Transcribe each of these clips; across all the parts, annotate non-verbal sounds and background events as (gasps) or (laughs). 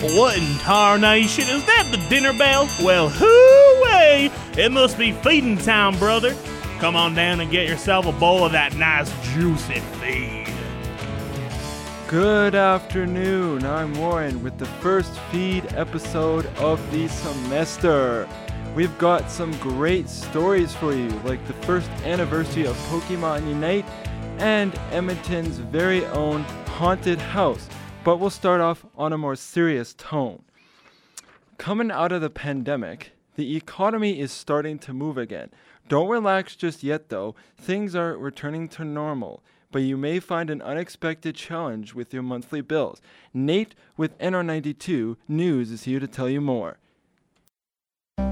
What in tarnation? Is that the dinner bell? Well, hoo-way! It must be feeding time, brother. Come on down and get yourself a bowl of that nice juicy feed. Good afternoon. I'm Warren with the first feed episode of the semester. We've got some great stories for you, like the first anniversary of Pokemon Unite and Edmonton's very own haunted house. But we'll start off on a more serious tone. Coming out of the pandemic, the economy is starting to move again. Don't relax just yet, though. Things are returning to normal, but you may find an unexpected challenge with your monthly bills. Nate with NR92 News is here to tell you more.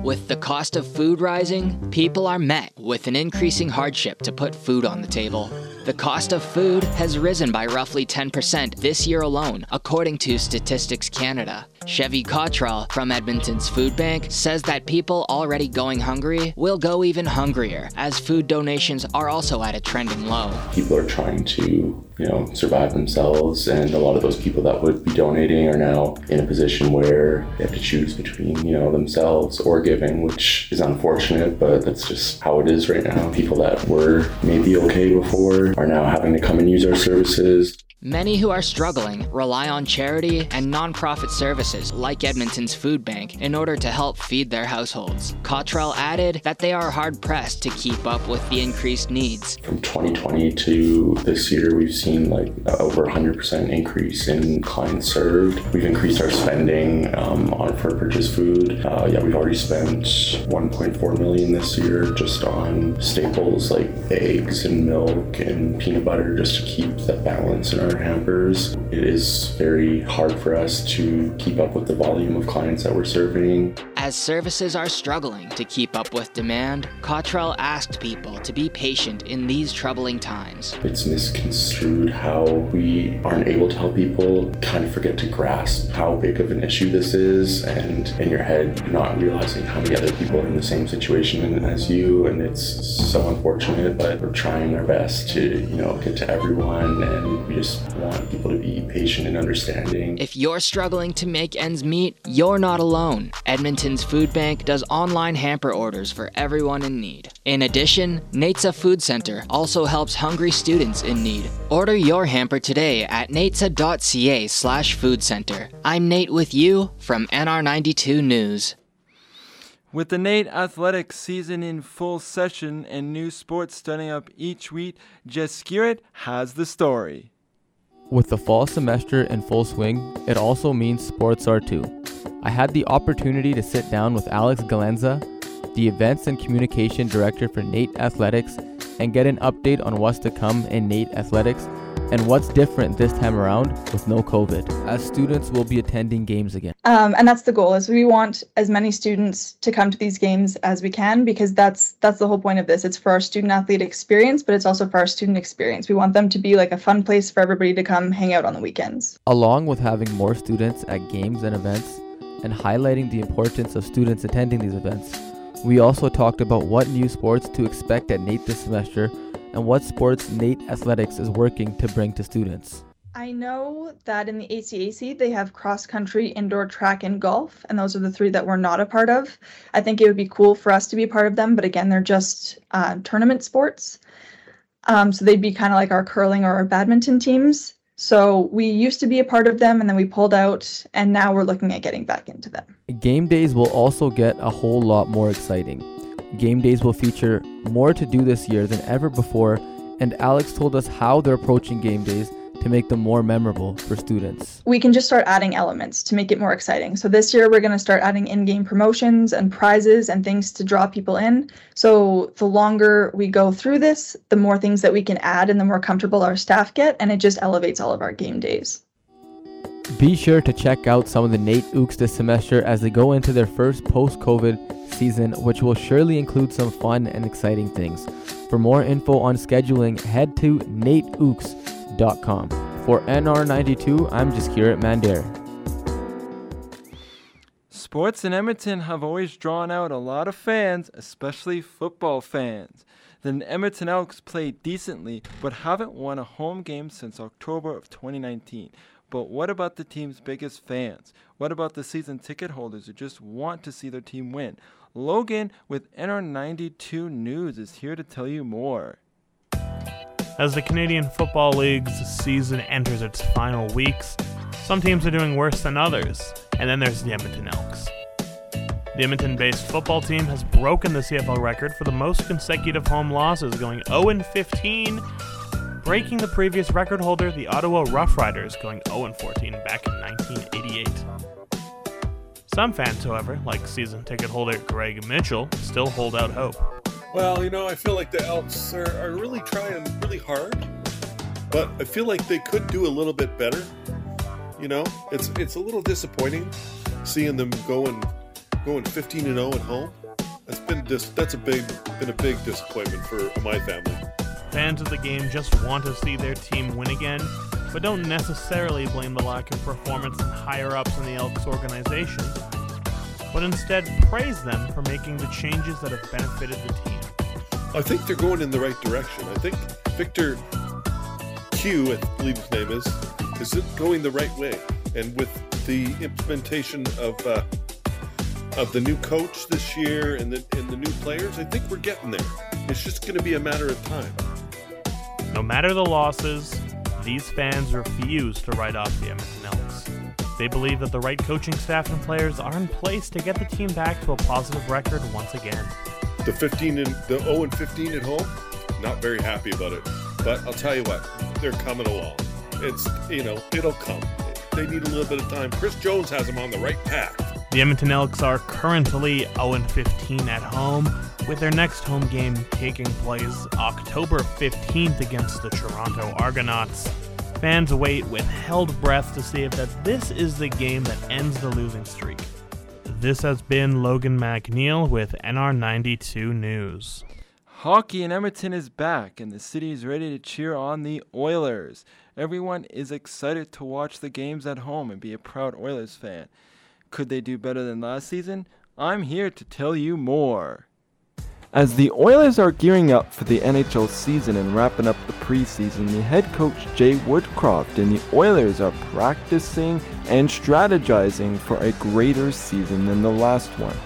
With the cost of food rising, people are met with an increasing hardship to put food on the table. The cost of food has risen by roughly 10% this year alone, according to Statistics Canada. Chevy Cottrell from Edmonton's Food Bank says that people already going hungry will go even hungrier, as food donations are also at a trending low. People are trying to you know, survive themselves. And a lot of those people that would be donating are now in a position where they have to choose between, you know, themselves or giving, which is unfortunate, but that's just how it is right now. People that were maybe okay before are now having to come and use our services. Many who are struggling rely on charity and nonprofit services like Edmonton's Food Bank in order to help feed their households. Cottrell added that they are hard pressed to keep up with the increased needs. From 2020 to this year, we've seen like over 100% increase in clients served. We've increased our spending um, on for purchase food. Uh, yeah, we've already spent 1.4 million this year just on staples like eggs and milk and peanut butter just to keep the balance in our hampers. It is very hard for us to keep up with the volume of clients that we're serving. As services are struggling to keep up with demand, Cottrell asked people to be patient in these troubling times. It's misconstrued how we aren't able to help people, kind of forget to grasp how big of an issue this is, and in your head, not realizing how many other people are in the same situation as you, and it's so unfortunate, but we're trying our best to, you know, get to everyone, and we just want people to be patient and understanding. If you're struggling to make ends meet, you're not alone. Edmonton's Food Bank does online hamper orders for everyone in need. In addition, NATSA Food Center also helps hungry students in need. Order your hamper today at natsa.ca slash food center. I'm Nate with you from NR92 News. With the NAIT Athletics season in full session and new sports starting up each week, Jaskirat has the story. With the fall semester in full swing, it also means sports are too. I had the opportunity to sit down with Alex Galenza, the Events and Communication Director for NAIT Athletics, and get an update on what's to come in NAIT Athletics and what's different this time around with no COVID, as students will be attending games again. Um, and that's the goal: is we want as many students to come to these games as we can, because that's that's the whole point of this. It's for our student athlete experience, but it's also for our student experience. We want them to be like a fun place for everybody to come hang out on the weekends. Along with having more students at games and events, and highlighting the importance of students attending these events, we also talked about what new sports to expect at NAIT this semester and what sports NAIT Athletics is working to bring to students. I know that in the ACAC they have cross country, indoor track, and golf, and those are the three that we're not a part of. I think it would be cool for us to be part of them, but again, they're just uh, tournament sports. Um, so they'd be kind of like our curling or our badminton teams. So we used to be a part of them and then we pulled out, and now we're looking at getting back into them. Game days will also get a whole lot more exciting. Game days will feature more to do this year than ever before, and Alex told us how they're approaching game days to make them more memorable for students. We can just start adding elements to make it more exciting. So this year we're going to start adding in-game promotions and prizes and things to draw people in. So the longer we go through this, the more things that we can add and the more comfortable our staff get and it just elevates all of our game days. Be sure to check out some of the NAIT Ooks this semester as they go into their first post-COVID season, which will surely include some fun and exciting things. For more info on scheduling, head to naitooks.com. For NR92, I'm Jaskirat Mandar. Sports in Edmonton have always drawn out a lot of fans, especially football fans. The Edmonton Elks play decently, but haven't won a home game since October of 2019, But what about the team's biggest fans? What about the season ticket holders who just want to see their team win? Logan with NR92 News is here to tell you more. As the Canadian Football League's season enters its final weeks, some teams are doing worse than others, and then there's the Edmonton Elks. The Edmonton based football team has broken the CFL record for the most consecutive home losses, going 0 15, breaking the previous record holder, the Ottawa Roughriders, going 0 14 back in 1988. Some fans, however, like season ticket holder Greg Mitchell, still hold out hope. Well, you know, I feel like the Elks are, are really trying really hard, but I feel like they could do a little bit better. You know, it's it's a little disappointing seeing them going going 15 and 0 at home. That's been dis- that's a big been a big disappointment for my family. Fans of the game just want to see their team win again, but don't necessarily blame the lack of performance and higher ups in the Elks organization, but instead praise them for making the changes that have benefited the team. I think they're going in the right direction. I think Victor Cui, I believe his name is, is going the right way. And with the implementation of uh, of the new coach this year and the and the new players, I think we're getting there. It's just going to be a matter of time. No matter the losses, these fans refuse to write off the Edmonton Elks. They believe that the right coaching staff and players are in place to get the team back to a positive record once again. The 15 and the 0 and 15 at home, not very happy about it. But I'll tell you what, they're coming along. It's you know it'll come. They need a little bit of time. Chris Jones has them on the right path. The Edmonton Elks are currently 0 15 at home, with their next home game taking place October 15th against the Toronto Argonauts. Fans wait with held breath to see if that this is the game that ends the losing streak. This has been Logan McNeil with NR92 News. Hockey in Edmonton is back, and the city is ready to cheer on the Oilers. Everyone is excited to watch the games at home and be a proud Oilers fan. Could they do better than last season? I'm here to tell you more. As the Oilers are gearing up for the NHL season and wrapping up the preseason, the head coach Jay Woodcroft and the Oilers are practicing and strategizing for a greater season than the last one.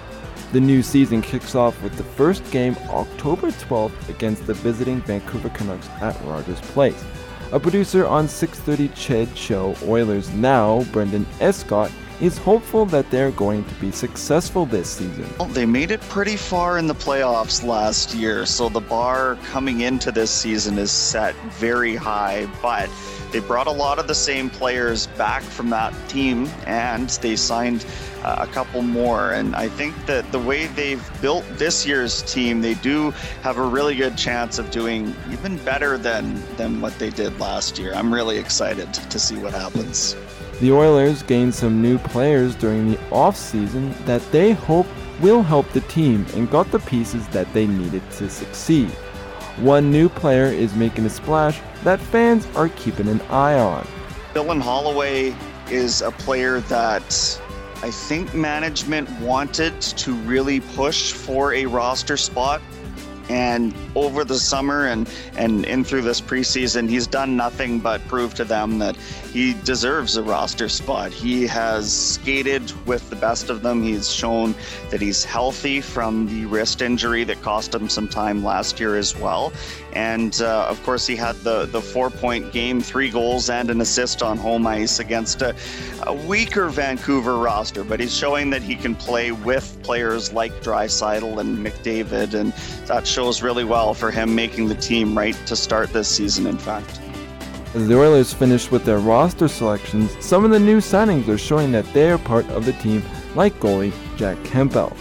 The new season kicks off with the first game October 12th against the visiting Vancouver Canucks at Rogers Place. A producer on 630 Ched show Oilers Now, Brendan Escott, is hopeful that they're going to be successful this season. They made it pretty far in the playoffs last year, so the bar coming into this season is set very high, but they brought a lot of the same players back from that team and they signed uh, a couple more. And I think that the way they've built this year's team, they do have a really good chance of doing even better than, than what they did last year. I'm really excited to see what happens. The Oilers gained some new players during the offseason that they hope will help the team and got the pieces that they needed to succeed. One new player is making a splash that fans are keeping an eye on. Dylan Holloway is a player that I think management wanted to really push for a roster spot. And over the summer and, and in through this preseason, he's done nothing but prove to them that he deserves a roster spot. He has skated with the best of them. He's shown that he's healthy from the wrist injury that cost him some time last year as well. And uh, of course, he had the, the four point game, three goals and an assist on home ice against a, a weaker Vancouver roster. But he's showing that he can play with players like Draisaitl and McDavid, and that shows really well for him making the team right to start this season, in fact. As the Oilers finished with their roster selections, some of the new signings are showing that they are part of the team, like goalie Jack Campbell.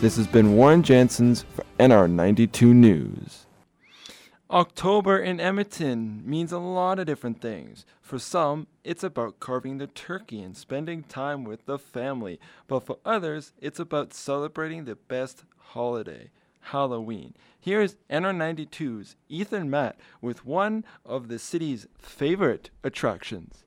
This has been Warren Janssens for NR92 News. October in Edmonton means a lot of different things. For some, it's about carving the turkey and spending time with the family, but for others, it's about celebrating the best holiday, Halloween. Here's NR92's Ethan Matt with one of the city's favorite attractions.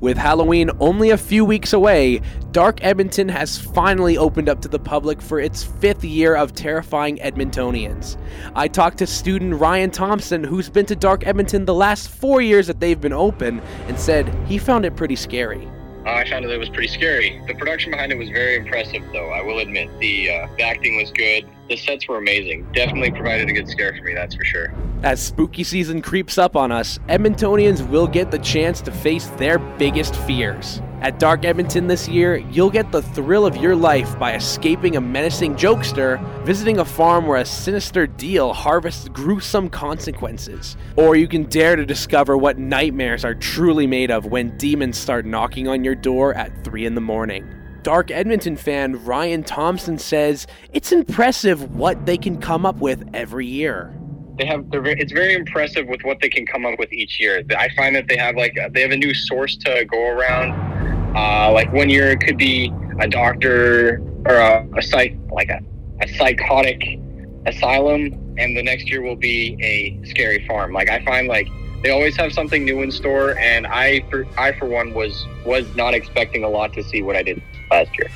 With Halloween only a few weeks away, Deadmonton has finally opened up to the public for its fifth year of terrifying Edmontonians. I talked to student Ryan Thompson, who's been to Deadmonton the last four years that they've been open, and said he found it pretty scary. I found that it was pretty scary. The production behind it was very impressive, though. I will admit the, uh, the acting was good. The sets were amazing. Definitely provided a good scare for me, that's for sure. As spooky season creeps up on us, Edmontonians will get the chance to face their biggest fears. At Deadmonton this year, you'll get the thrill of your life by escaping a menacing jokester, visiting a farm where a sinister deal harvests gruesome consequences, or you can dare to discover what nightmares are truly made of when demons start knocking on your door at 3 in the morning. Deadmonton fan Ryan Thompson says it's impressive what they can come up with every year they have very, it's very impressive with what they can come up with each year. I find that they have like they have a new source to go around. Uh, like one year it could be a doctor or a, a psych like a, a psychotic asylum, and the next year will be a scary farm. Like I find like they always have something new in store, and I for I for one was was not expecting a lot to see what I did last year.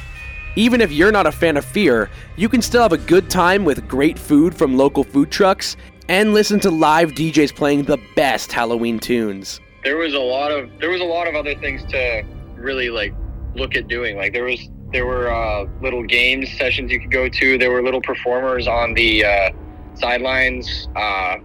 Even if you're not a fan of fear, you can still have a good time with great food from local food trucks and listen to live DJs playing the best Halloween tunes. There was a lot of there was a lot of other things to really like look at doing. Like there was there were uh, little games sessions you could go to. There were little performers on the uh, sidelines. Uh,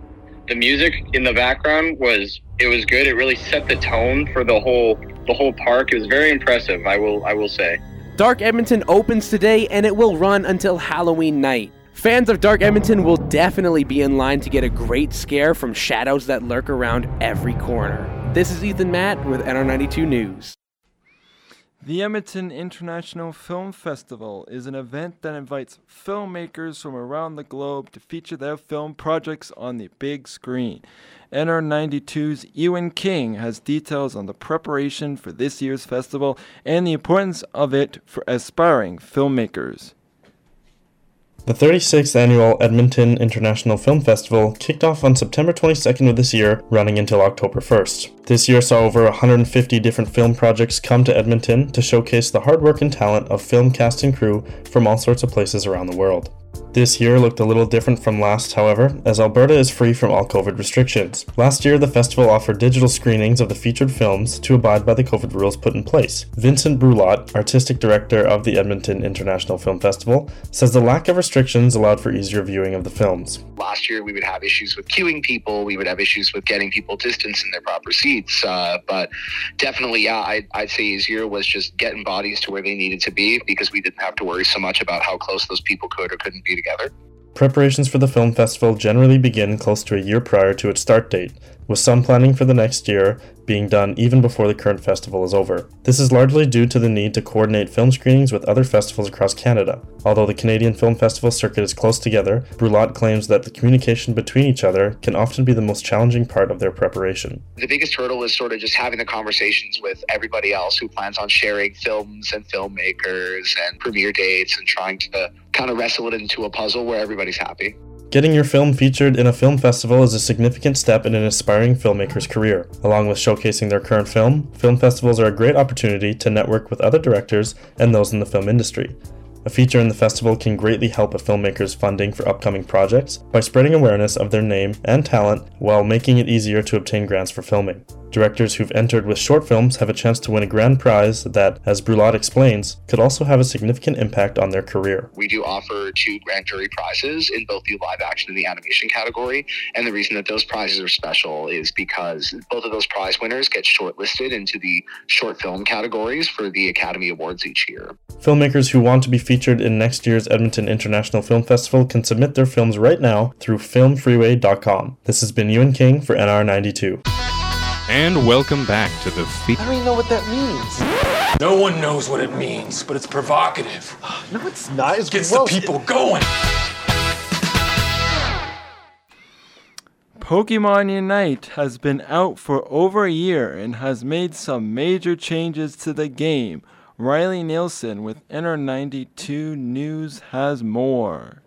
the music in the background was it was good. It really set the tone for the whole the whole park. It was very impressive. I will I will say. Deadmonton opens today and it will run until Halloween night. Fans of Deadmonton will definitely be in line to get a great scare from shadows that lurk around every corner. This is Ethan Matt with NR92 News. The Edmonton International Film Festival is an event that invites filmmakers from around the globe to feature their film projects on the big screen. NR92's Ewan King has details on the preparation for this year's festival and the importance of it for aspiring filmmakers. The 36th annual Edmonton International Film Festival kicked off on September 22nd of this year, running until October 1st. This year saw over 150 different film projects come to Edmonton to showcase the hard work and talent of film cast and crew from all sorts of places around the world. This year looked a little different from last, however, as Alberta is free from all COVID restrictions. Last year, the festival offered digital screenings of the featured films to abide by the COVID rules put in place. Vincent Brulot, artistic director of the Edmonton International Film Festival, says the lack of restrictions allowed for easier viewing of the films. Last year, we would have issues with queuing people, we would have issues with getting people distance in their proper seats, uh, but definitely, yeah, I'd, I'd say easier was just getting bodies to where they needed to be because we didn't have to worry so much about how close those people could or couldn't be together. Preparations for the film festival generally begin close to a year prior to its start date, with some planning for the next year being done even before the current festival is over. This is largely due to the need to coordinate film screenings with other festivals across Canada. Although the Canadian Film Festival circuit is close together, Brulat claims that the communication between each other can often be the most challenging part of their preparation. The biggest hurdle is sort of just having the conversations with everybody else who plans on sharing films and filmmakers and premiere dates and trying to kind of wrestle it into a puzzle where everybody's happy. Getting your film featured in a film festival is a significant step in an aspiring filmmaker's career. Along with showcasing their current film, film festivals are a great opportunity to network with other directors and those in the film industry. A feature in the festival can greatly help a filmmaker's funding for upcoming projects by spreading awareness of their name and talent while making it easier to obtain grants for filming. Directors who've entered with short films have a chance to win a grand prize that, as Brulat explains, could also have a significant impact on their career. We do offer two grand jury prizes in both the live action and the animation category. And the reason that those prizes are special is because both of those prize winners get shortlisted into the short film categories for the Academy Awards each year. Filmmakers who want to be featured in next year's Edmonton International Film Festival can submit their films right now through filmfreeway.com. This has been Ewan King for NR92. And welcome back to the feet. I don't even know what that means. No one knows what it means, but it's provocative. (gasps) no, it's not. It gets gross. the people going. Pokemon Unite has been out for over a year and has made some major changes to the game. Riley Nielsen with NR92 News has more.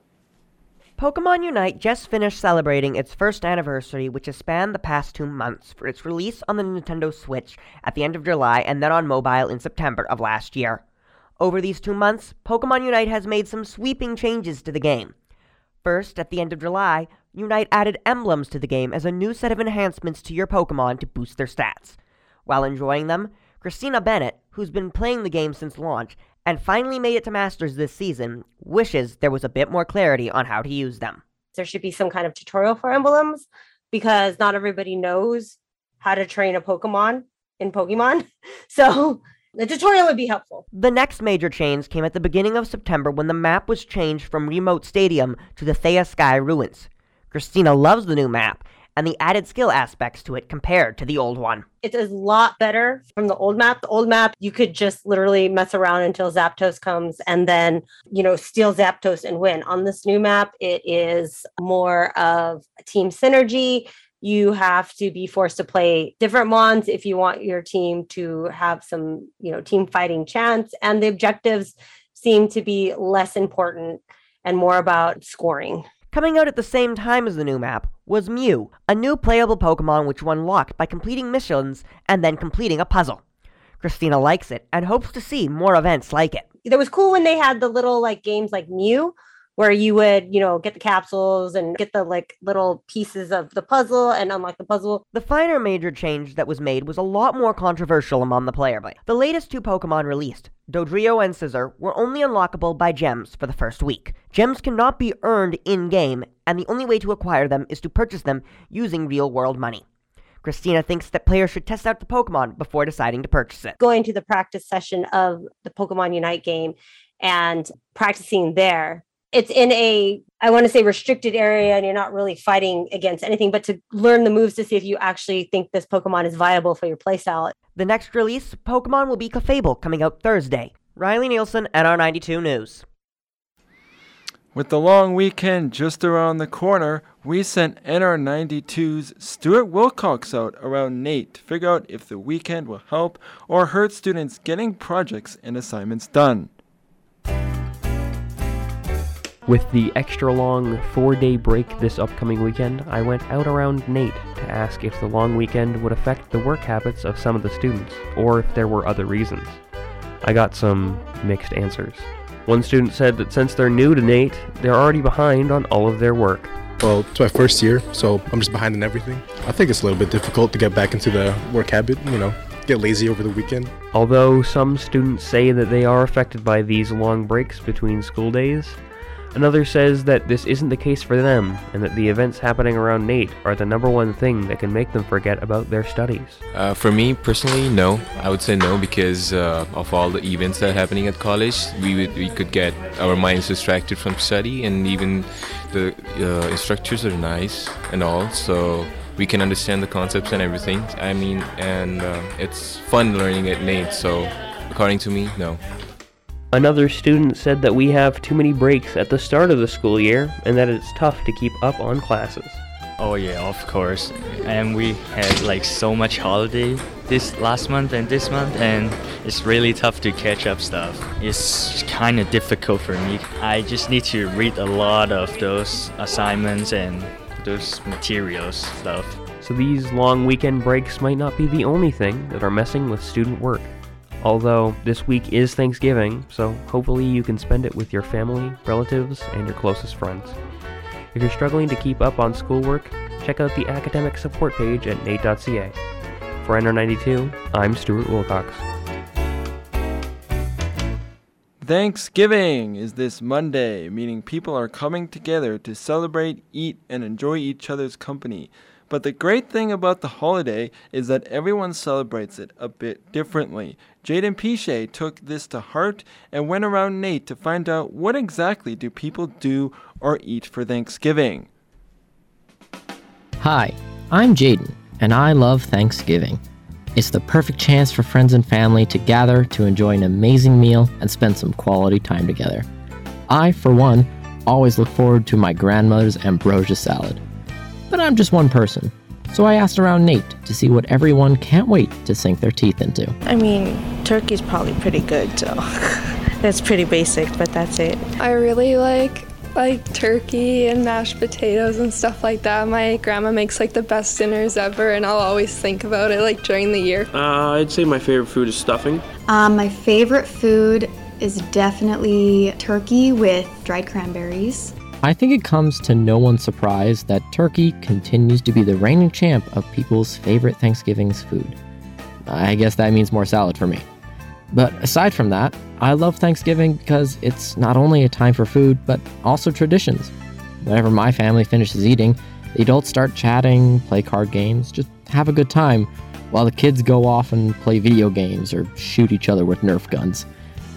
Pokemon Unite just finished celebrating its first anniversary, which has spanned the past two months, for its release on the Nintendo Switch at the end of July and then on mobile in September of last year. Over these two months, Pokemon Unite has made some sweeping changes to the game. First, at the end of July, Unite added emblems to the game as a new set of enhancements to your Pokemon to boost their stats. While enjoying them, Christina Bennett, who's been playing the game since launch and finally made it to Masters this season, wishes there was a bit more clarity on how to use them. There should be some kind of tutorial for emblems because not everybody knows how to train a Pokemon in Pokemon. (laughs) So the tutorial would be helpful. The next major change came at the beginning of September when the map was changed from Remoat Stadium to the Theia Sky Ruins. Christina loves the new map and the added skill aspects to it compared to the old one. It's a lot better from the old map. The old map, you could just literally mess around until Zapdos comes and then, you know, steal Zapdos and win. On this new map, it is more of team synergy. You have to be forced to play different mons if you want your team to have some, you know, team fighting chance. And the objectives seem to be less important and more about scoring. Coming out at the same time as the new map was Mew, a new playable Pokemon which you unlocked by completing missions and then completing a puzzle. Christina likes it and hopes to see more events like it. It was cool when they had the little like games like Mew where you would, you know, get the capsules and get the like little pieces of the puzzle and unlock the puzzle. The finer major change that was made was a lot more controversial among the player base. The latest two Pokemon released, Dodrio and Scizor, were only unlockable by gems for the first week. Gems cannot be earned in game, and the only way to acquire them is to purchase them using real world money. Christina thinks that players should test out the Pokemon before deciding to purchase it. Going to the practice session of the Pokemon Unite game and practicing there it's in a I want to say restricted area and you're not really fighting against anything, but to learn the moves to see if you actually think this Pokemon is viable for your playstyle. The next release, Pokemon will be Clefable, coming out Thursday. Riley Nielsen, NR92 News. With the long weekend just around the corner, we sent NR92's Stuart Wilcox out around NAIT to figure out if the weekend will help or hurt students getting projects and assignments done. With the extra long four day break this upcoming weekend, I went out around NAIT to ask if the long weekend would affect the work habits of some of the students, or if there were other reasons. I got some mixed answers. One student said that since they're new to NAIT, they're already behind on all of their work. Well, it's my first year, so I'm just behind in everything. I think it's a little bit difficult to get back into the work habit, you know, get lazy over the weekend. Although some students say that they are affected by these long breaks between school days, Another says that this isn't the case for them, and that the events happening around NAIT are the number one thing that can make them forget about their studies. Uh, for me personally, no. I would say no because uh, of all the events that are happening at college, we would, we could get our minds distracted from study, and even the uh, instructors are nice and all, so we can understand the concepts and everything. I mean, and uh, it's fun learning at NAIT. so according to me, no. Another student said that we have too many breaks at the start of the school year and that it's tough to keep up on classes. Oh yeah, of course. And we had like so much holiday this last month and this month and it's really tough to catch up stuff. It's kind of difficult for me. I just need to read a lot of those assignments and those materials stuff. So these long weekend breaks might not be the only thing that are messing with student work. Although this week is Thanksgiving, so hopefully you can spend it with your family, relatives, and your closest friends. If you're struggling to keep up on schoolwork, check out the academic support page at nait.ca. For NR92, I'm Stuart Wilcox. Thanksgiving is this Monday, meaning people are coming together to celebrate, eat, and enjoy each other's company. But the great thing about the holiday is that everyone celebrates it a bit differently. Jaden Piche took this to heart and went around NAIT to find out what exactly do people do or eat for Thanksgiving. Hi, I'm Jaden, and I love Thanksgiving. It's the perfect chance for friends and family to gather to enjoy an amazing meal and spend some quality time together. I, for one, always look forward to my grandmother's ambrosia salad. But I'm just one person, so I asked around NAIT to see what everyone can't wait to sink their teeth into. I mean, turkey's probably pretty good, so (laughs) that's pretty basic, but that's it. I really like Like turkey and mashed potatoes and stuff like that. My grandma makes like the best dinners ever, and I'll always think about it like during the year. Uh, I'd say my favorite food is stuffing. Um, my favorite food is definitely turkey with dried cranberries. I think it comes to no one's surprise that turkey continues to be the reigning champ of people's favorite Thanksgiving's food. I guess that means more salad for me. But aside from that, I love Thanksgiving because it's not only a time for food, but also traditions. Whenever my family finishes eating, the adults start chatting, play card games, just have a good time, while the kids go off and play video games or shoot each other with Nerf guns.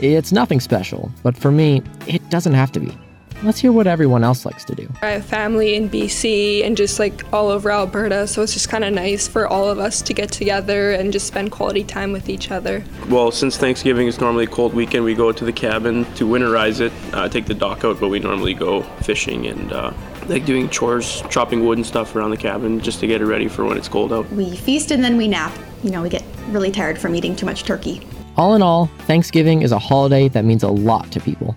It's nothing special, but for me, it doesn't have to be. Let's hear what everyone else likes to do. I have family in BC and just like all over Alberta, so it's just kind of nice for all of us to get together and just spend quality time with each other. Well, since Thanksgiving is normally a cold weekend, we go to the cabin to winterize it, uh, take the dock out, but we normally go fishing and uh, like doing chores, chopping wood and stuff around the cabin just to get it ready for when it's cold out. We feast and then we nap. You know, we get really tired from eating too much turkey. All in all, Thanksgiving is a holiday that means a lot to people.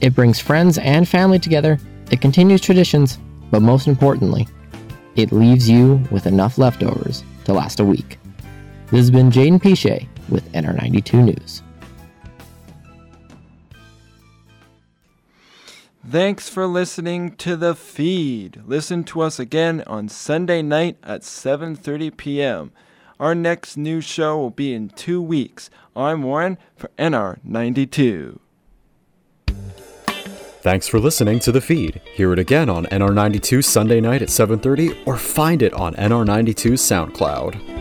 It brings friends and family together, it continues traditions, but most importantly, it leaves you with enough leftovers to last a week. This has been Jaden Pichet with NR92 News. Thanks for listening to the feed. Listen to us again on Sunday night at 7:30 p.m. Our next new show will be in 2 weeks. I'm Warren for NR92. Thanks for listening to the feed. Hear it again on NR92 Sunday night at 7:30 or find it on NR92 SoundCloud.